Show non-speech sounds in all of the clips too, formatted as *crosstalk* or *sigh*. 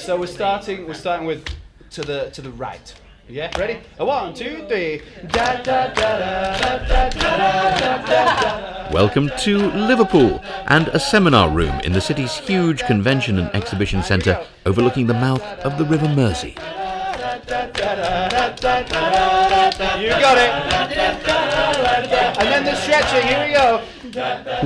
So we're starting. We're starting with to the to the right. Yeah, ready? One, two, three. Welcome to Liverpool and a seminar room in the city's huge convention and exhibition centre overlooking the mouth of the River Mersey. You got it. And then the stretching. Here we go.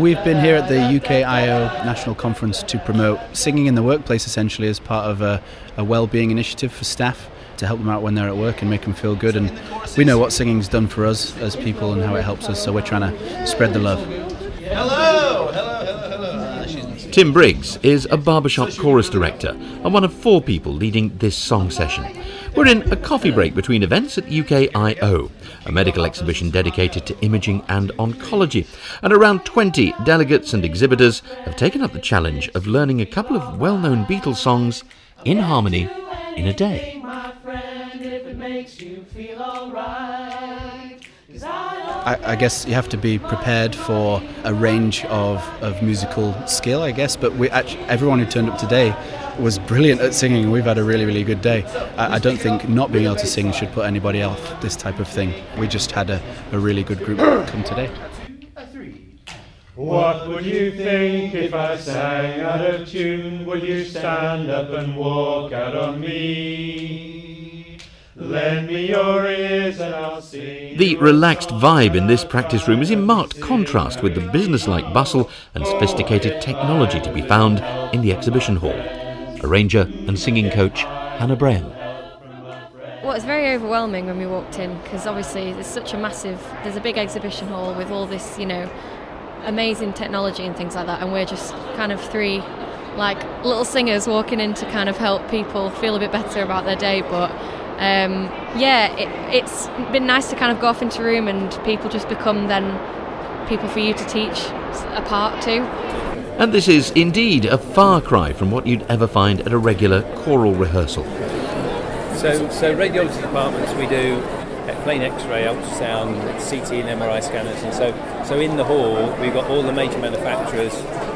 We've been here at the UKIO National Conference to promote singing in the workplace essentially as part of a, a well-being initiative for staff to help them out when they're at work and make them feel good. And we know what singing's done for us as people and how it helps us, so we're trying to spread the love. Hello. Hello. Hello. Hello. Tim Briggs is a barbershop chorus director and one of four people leading this song session. We're in a coffee break between events at UKIO, a medical exhibition dedicated to imaging and oncology. And around 20 delegates and exhibitors have taken up the challenge of learning a couple of well known Beatles songs in harmony in a day. I, I guess you have to be prepared for a range of, of musical skill, I guess. But we actually, everyone who turned up today was brilliant at singing. We've had a really, really good day. I, I don't think not being able to sing should put anybody off this type of thing. We just had a, a really good group come today. What would you think if I sang out of tune? Will you stand up and walk out on me? Lend me your ears and I'll sing. The relaxed vibe in this practice room is in marked contrast with the businesslike bustle and sophisticated technology to be found in the exhibition hall. Arranger and singing coach Hannah Braham. Well, it's very overwhelming when we walked in because obviously there's such a massive, there's a big exhibition hall with all this, you know, amazing technology and things like that, and we're just kind of three, like little singers walking in to kind of help people feel a bit better about their day. But um, yeah, it, it's been nice to kind of go off into room and people just become then people for you to teach a part to. And this is indeed a far cry from what you'd ever find at a regular choral rehearsal. So, so radiology departments we do plain X-ray, ultrasound, CT, and MRI scanners, and so so in the hall we've got all the major manufacturers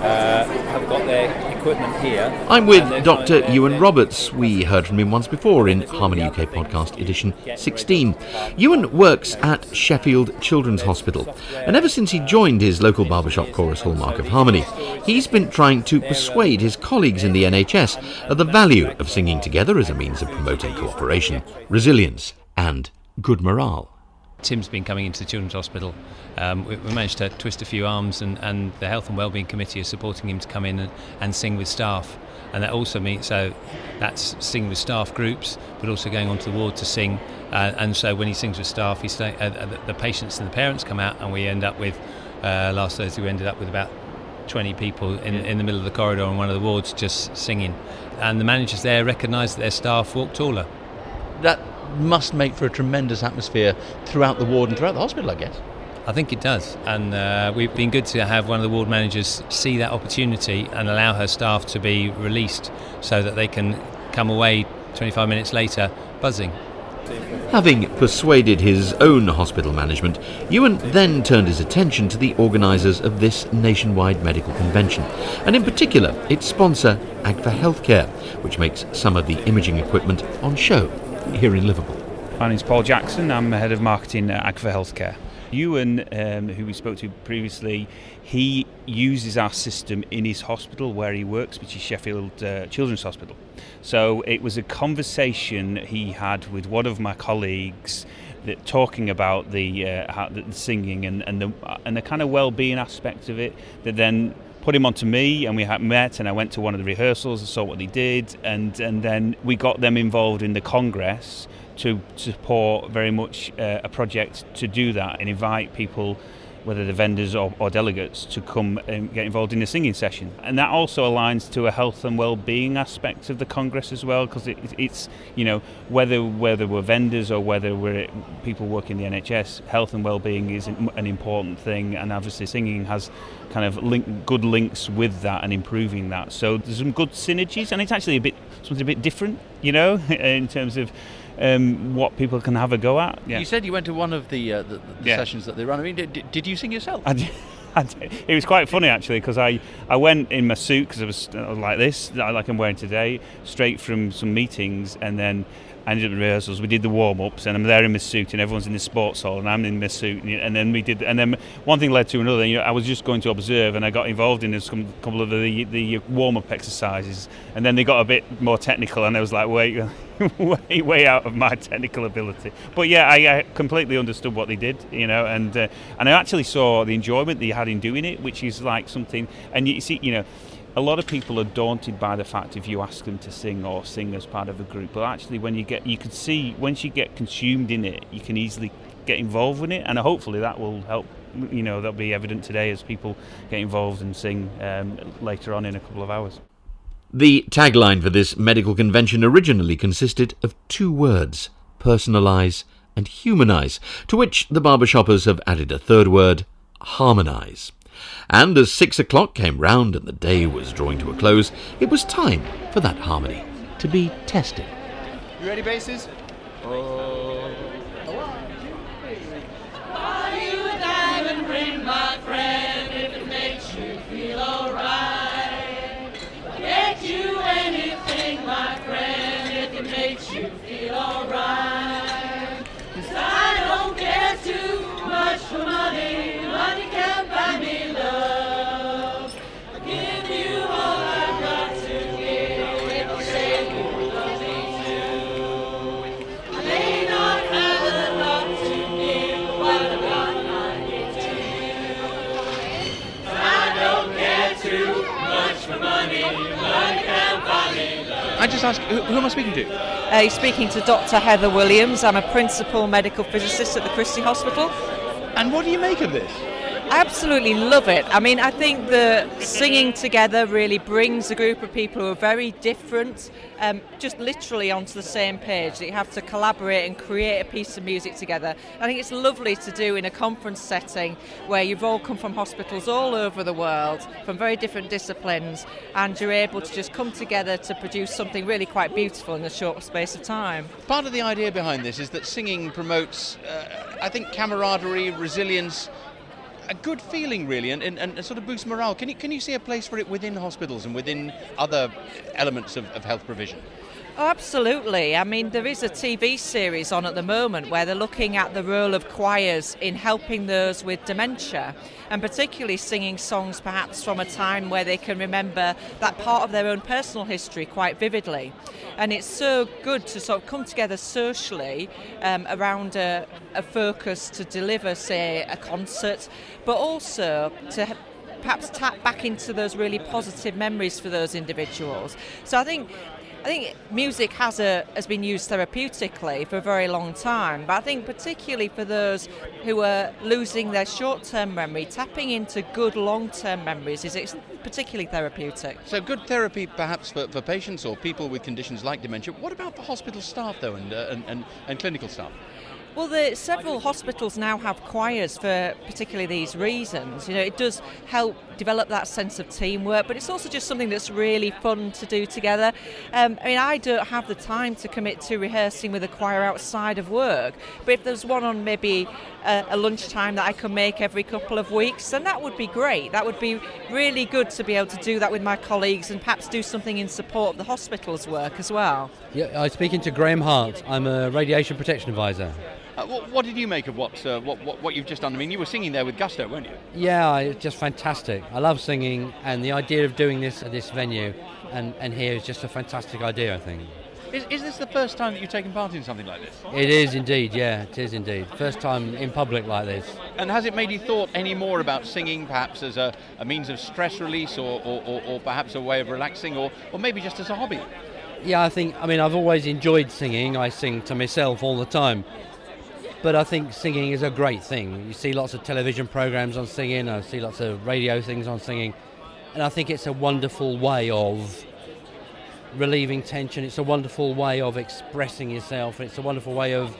uh, have got their equipment here. I'm with Dr. to- Ewan Roberts. We heard from him once before in Harmony UK Podcast Edition 16. Ewan works at Sheffield Children's Hospital, and ever since he joined his local barbershop chorus hallmark of harmony, he's been trying to persuade his colleagues in the NHS of the value of singing together as a means of promoting cooperation, resilience, and good morale. Tim's been coming into the Children's Hospital. Um, we, we managed to twist a few arms, and, and the Health and Wellbeing Committee is supporting him to come in and, and sing with staff. And that also means so that's singing with staff groups, but also going onto the ward to sing. Uh, and so when he sings with staff, he stay, uh, uh, the- the patients and the parents come out, and we end up with uh, last Thursday we ended up with about 20 people in, in the middle of the corridor on one of the wards just singing. And the managers there recognised that their staff walked taller. That must make for a tremendous atmosphere throughout the ward and throughout the hospital, I guess. I think it does, and uh, we've been good to have one of the ward managers see that opportunity and allow her staff to be released so that they can come away 25 minutes later buzzing. Having persuaded his own hospital management, Ewan then turned his attention to the organisers of this nationwide medical convention, and in particular its sponsor, Agfa Healthcare, which makes some of the imaging equipment on show here in Liverpool. My name's Paul Jackson. I'm head of marketing at Agfa Healthcare. Ewan, um, who we spoke to previously, he uses our system in his hospital where he works, which is Sheffield uh, Children's Hospital. So it was a conversation he had with one of my colleagues that talking about the, uh, the singing and, and the and the kind of well-being aspect of it that then put him onto me and we had met and I went to one of the rehearsals and saw what they did and and then we got them involved in the congress to support very much uh, a project to do that and invite people whether they're vendors or, or delegates to come and get involved in the singing session. And that also aligns to a health and well-being aspect of the congress as well because it, it's you know whether whether we're vendors or whether we're people working in the NHS health and well-being is an an important thing and obviously singing has kind of link, good links with that and improving that. So there's some good synergies and it's actually a bit something a bit different you know *laughs* in terms of um, what people can have a go at yeah You said you went to one of the uh, the, the Yeah. sessions that they run. I mean, did, did you sing yourself? I did, *laughs* it was quite funny actually because I, I went in my suit because I was uh, like this, like I'm wearing today, straight from some meetings, and then I ended up in rehearsals. We did the warm ups, and I'm there in my suit, and everyone's in the sports hall, and I'm in my suit, and then we did, and then one thing led to another. You know, I was just going to observe, and I got involved in a couple of the the warm up exercises, and then they got a bit more technical, and I was like, wait. *laughs* way, way out of my technical ability. But yeah, I, I completely understood what they did, you know, and uh, and I actually saw the enjoyment they had in doing it, which is like something. And you see, you know, a lot of people are daunted by the fact if you ask them to sing or sing as part of a group. But actually, when you get, you can see once you get consumed in it, you can easily get involved in it, and hopefully that will help. You know, that'll be evident today as people get involved and sing um, later on in a couple of hours. The tagline for this medical convention originally consisted of two words personalise and humanise, to which the barbershoppers have added a third word harmonise. And as six o'clock came round and the day was drawing to a close, it was time for that harmony to be tested. You ready, basses? Oh. Right. Cause I just ask, who, who am I speaking to? Uh, you're speaking to Dr. Heather Williams. I'm a principal medical physicist at the Christie Hospital. And what do you make of this? I absolutely love it. I mean, I think the singing together really brings a group of people who are very different um, just literally onto the same page. That you have to collaborate and create a piece of music together. I think it's lovely to do in a conference setting where you've all come from hospitals all over the world, from very different disciplines, and you're able to just come together to produce something really quite beautiful in a short space of time. Part of the idea behind this is that singing promotes, uh, I think, camaraderie, resilience a good feeling, really, and, and, and sort of boosts morale. Can you, can you see a place for it within hospitals and within other elements of, of health provision? Absolutely. I mean, there is a TV series on at the moment where they're looking at the role of choirs in helping those with dementia, and particularly singing songs perhaps from a time where they can remember that part of their own personal history quite vividly. And it's so good to sort of come together socially um, around a, a focus to deliver, say, a concert, but also to perhaps tap back into those really positive memories for those individuals. So I think I think music has a has been used therapeutically for a very long time, but I think particularly for those who are losing their short-term memory, tapping into good long-term memories is particularly therapeutic. So good therapy, perhaps for, for patients or people with conditions like dementia. What about the hospital staff, though, and, uh, and, and, and clinical staff? Well, the, several hospitals now have choirs for particularly these reasons. You know, it does help develop that sense of teamwork, but it's also just something that's really fun to do together. Um, I mean, I don't have the time to commit to rehearsing with a choir outside of work, but if there's one on maybe a, a lunchtime that I can make every couple of weeks, then that would be great. That would be really good to be able to do that with my colleagues and perhaps do something in support of the hospital's work as well. Yeah, I'm speaking to Graham Hart. I'm a radiation protection advisor. Uh, what, what, did you make of what, uh, what, what, what, you've just done? I mean, you were singing there with gusto, weren't you? Yeah, it's just fantastic. I love singing, and the idea of doing this at this venue and, and here is just a fantastic idea, I think. Is, is this the first time that you've taken part in something like this? It is indeed, yeah, it is indeed. First time in public like this. And has it made you thought any more about singing perhaps as a, a means of stress release or, or, or, or perhaps a way of relaxing or, or maybe just as a hobby? Yeah, I think, I mean, I've always enjoyed singing. I sing to myself all the time. But I think singing is a great thing. You see lots of television programs on singing, I see lots of radio things on singing, and I think it's a wonderful way of relieving tension. It's a wonderful way of expressing yourself. It's a wonderful way of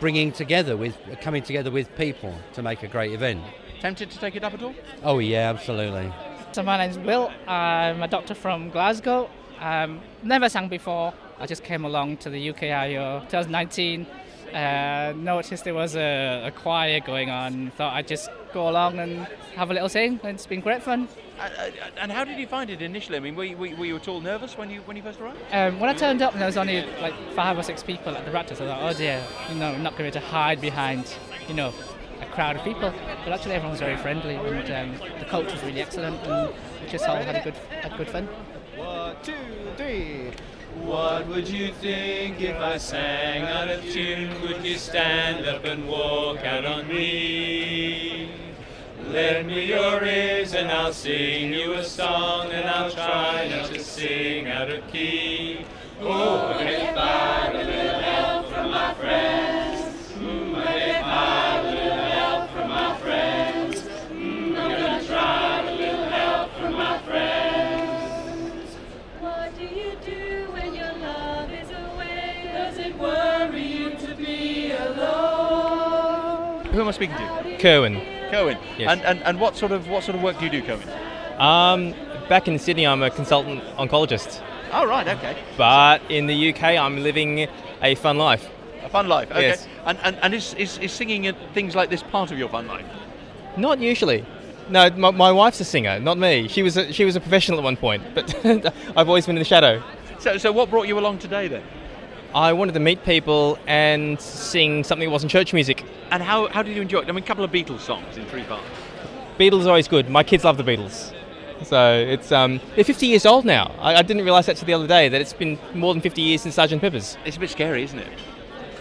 bringing together with coming together with people to make a great event. Tempted to take it up at all? Oh yeah, absolutely. So my name's Will. I'm a doctor from Glasgow. Um, never sang before. I just came along to the UKIO 2019 Uh, noticed there was a, a choir going on. Thought I'd just go along and have a little sing. and It's been great fun. Uh, uh, and how did you find it initially? I mean, were you, were you at all nervous when you when you first arrived? Um, when I turned up and there was only like five or six people at the practice, I thought, oh dear, you know, I'm not going to hide behind, you know, a crowd of people. But actually, everyone was very friendly and um, the coach was really excellent, and we just all had a good had good fun. One, two, three. What would you think if I sang out of tune? Would you stand up and walk out on me? Lend me your ears and I'll sing you a song and I'll try not to sing out of key. Oh, if I had a little help from my friends, I speaking to? Kerwin. Kerwin. Yes. And, and and what sort of what sort of work do you do, Kerwin? Um, back in Sydney, I'm a consultant oncologist, Oh right, okay. but in the UK, I'm living a fun life. A fun life. Okay. Yes. And and, and is, is is singing and things like this part of your fun life? Not usually. No, my, my wife's a singer, not me. She was a, she was a professional at one point, but *laughs* I've always been in the shadow. So so what brought you along today then? I wanted to meet people and sing something that wasn't church music. And how, how did you enjoy it? I mean, a couple of Beatles songs in three parts. Beatles are always good. My kids love the Beatles. So it's um, they're 50 years old now. I, I didn't realise that till the other day that it's been more than 50 years since Sgt. Pepper's. It's a bit scary, isn't it?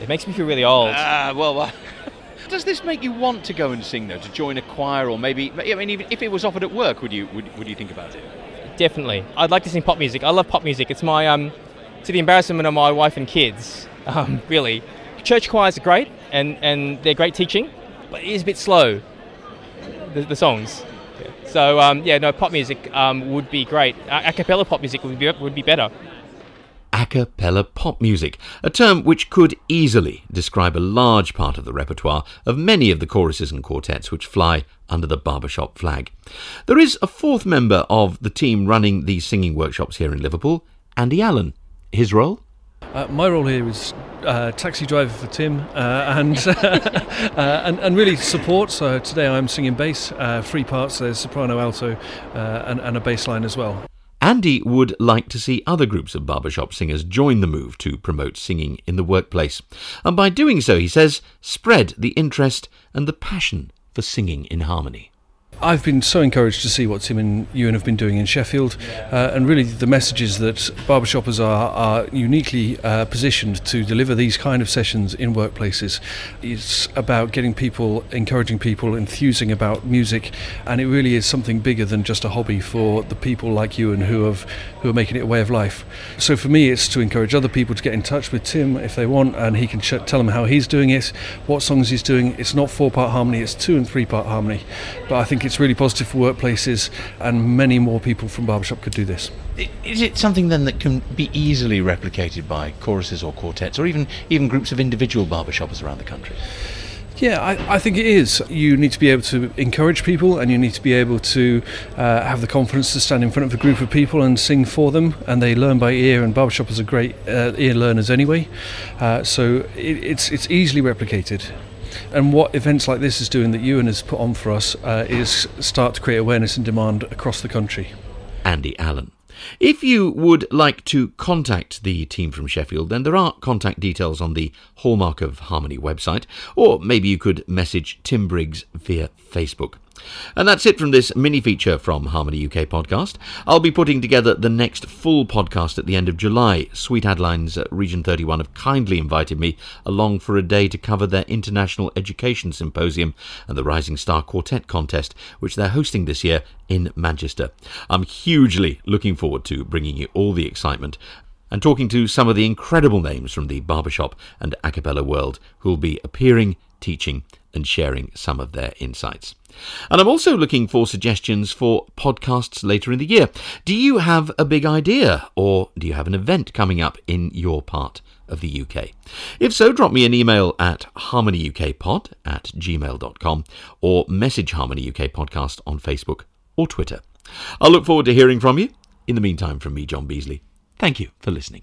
It makes me feel really old. Ah, well, well. *laughs* Does this make you want to go and sing though? To join a choir, or maybe? I mean, even if it was offered at work, would you would, would you think about it? Definitely. I'd like to sing pop music. I love pop music. It's my, um, to the embarrassment of my wife and kids, um, really. Church choirs are great and, and they're great teaching, but it is a bit slow, the, the songs. So, um, yeah, no, pop music um, would be great. A, cappella pop music would be, would be better. A cappella pop music, a term which could easily describe a large part of the repertoire of many of the choruses and quartets which fly under the barbershop flag. There is a fourth member of the team running these singing workshops here in Liverpool, Andy Allen. His role? Uh, my role here is uh, taxi driver for Tim uh, and, *laughs* uh, and and really support. So today I'm singing bass, uh, three parts. There's soprano, alto, uh, and, and a bass line as well. Andy would like to see other groups of barbershop singers join the move to promote singing in the workplace. And by doing so, he says, spread the interest and the passion for singing in harmony. I've been so encouraged to see what Tim and Ewan have been doing in Sheffield, uh, and really the messages that barbershoppers are, are uniquely uh, positioned to deliver these kind of sessions in workplaces. It's about getting people, encouraging people, enthusing about music, and it really is something bigger than just a hobby for the people like Ewan who have who are making it a way of life. So for me, it's to encourage other people to get in touch with Tim if they want, and he can ch- tell them how he's doing it, what songs he's doing. It's not four-part harmony; it's two and three-part harmony. But I think it's really positive for workplaces, and many more people from barbershop could do this. Is it something then that can be easily replicated by choruses or quartets, or even even groups of individual barbershoppers around the country? Yeah, I, I think it is. You need to be able to encourage people and you need to be able to uh, have the confidence to stand in front of a group of people and sing for them. And they learn by ear, and barbershoppers are great uh, ear learners anyway. Uh, so it, it's, it's easily replicated. And what events like this is doing that Ewan has put on for us uh, is start to create awareness and demand across the country. Andy Allen. If you would like to contact the team from Sheffield, then there are contact details on the Hallmark of Harmony website, or maybe you could message Tim Briggs via Facebook. And that's it from this mini feature from Harmony UK podcast. I'll be putting together the next full podcast at the end of July. Sweet Adeline's uh, Region 31 have kindly invited me along for a day to cover their International Education Symposium and the Rising Star Quartet contest, which they're hosting this year in Manchester. I'm hugely looking forward to bringing you all the excitement and talking to some of the incredible names from the barbershop and a cappella world who'll be appearing, teaching, and sharing some of their insights. And I'm also looking for suggestions for podcasts later in the year. Do you have a big idea or do you have an event coming up in your part of the UK? If so, drop me an email at harmonyukpod at gmail.com or message Harmony UK Podcast on Facebook or Twitter. I'll look forward to hearing from you. In the meantime, from me, John Beasley, thank you for listening.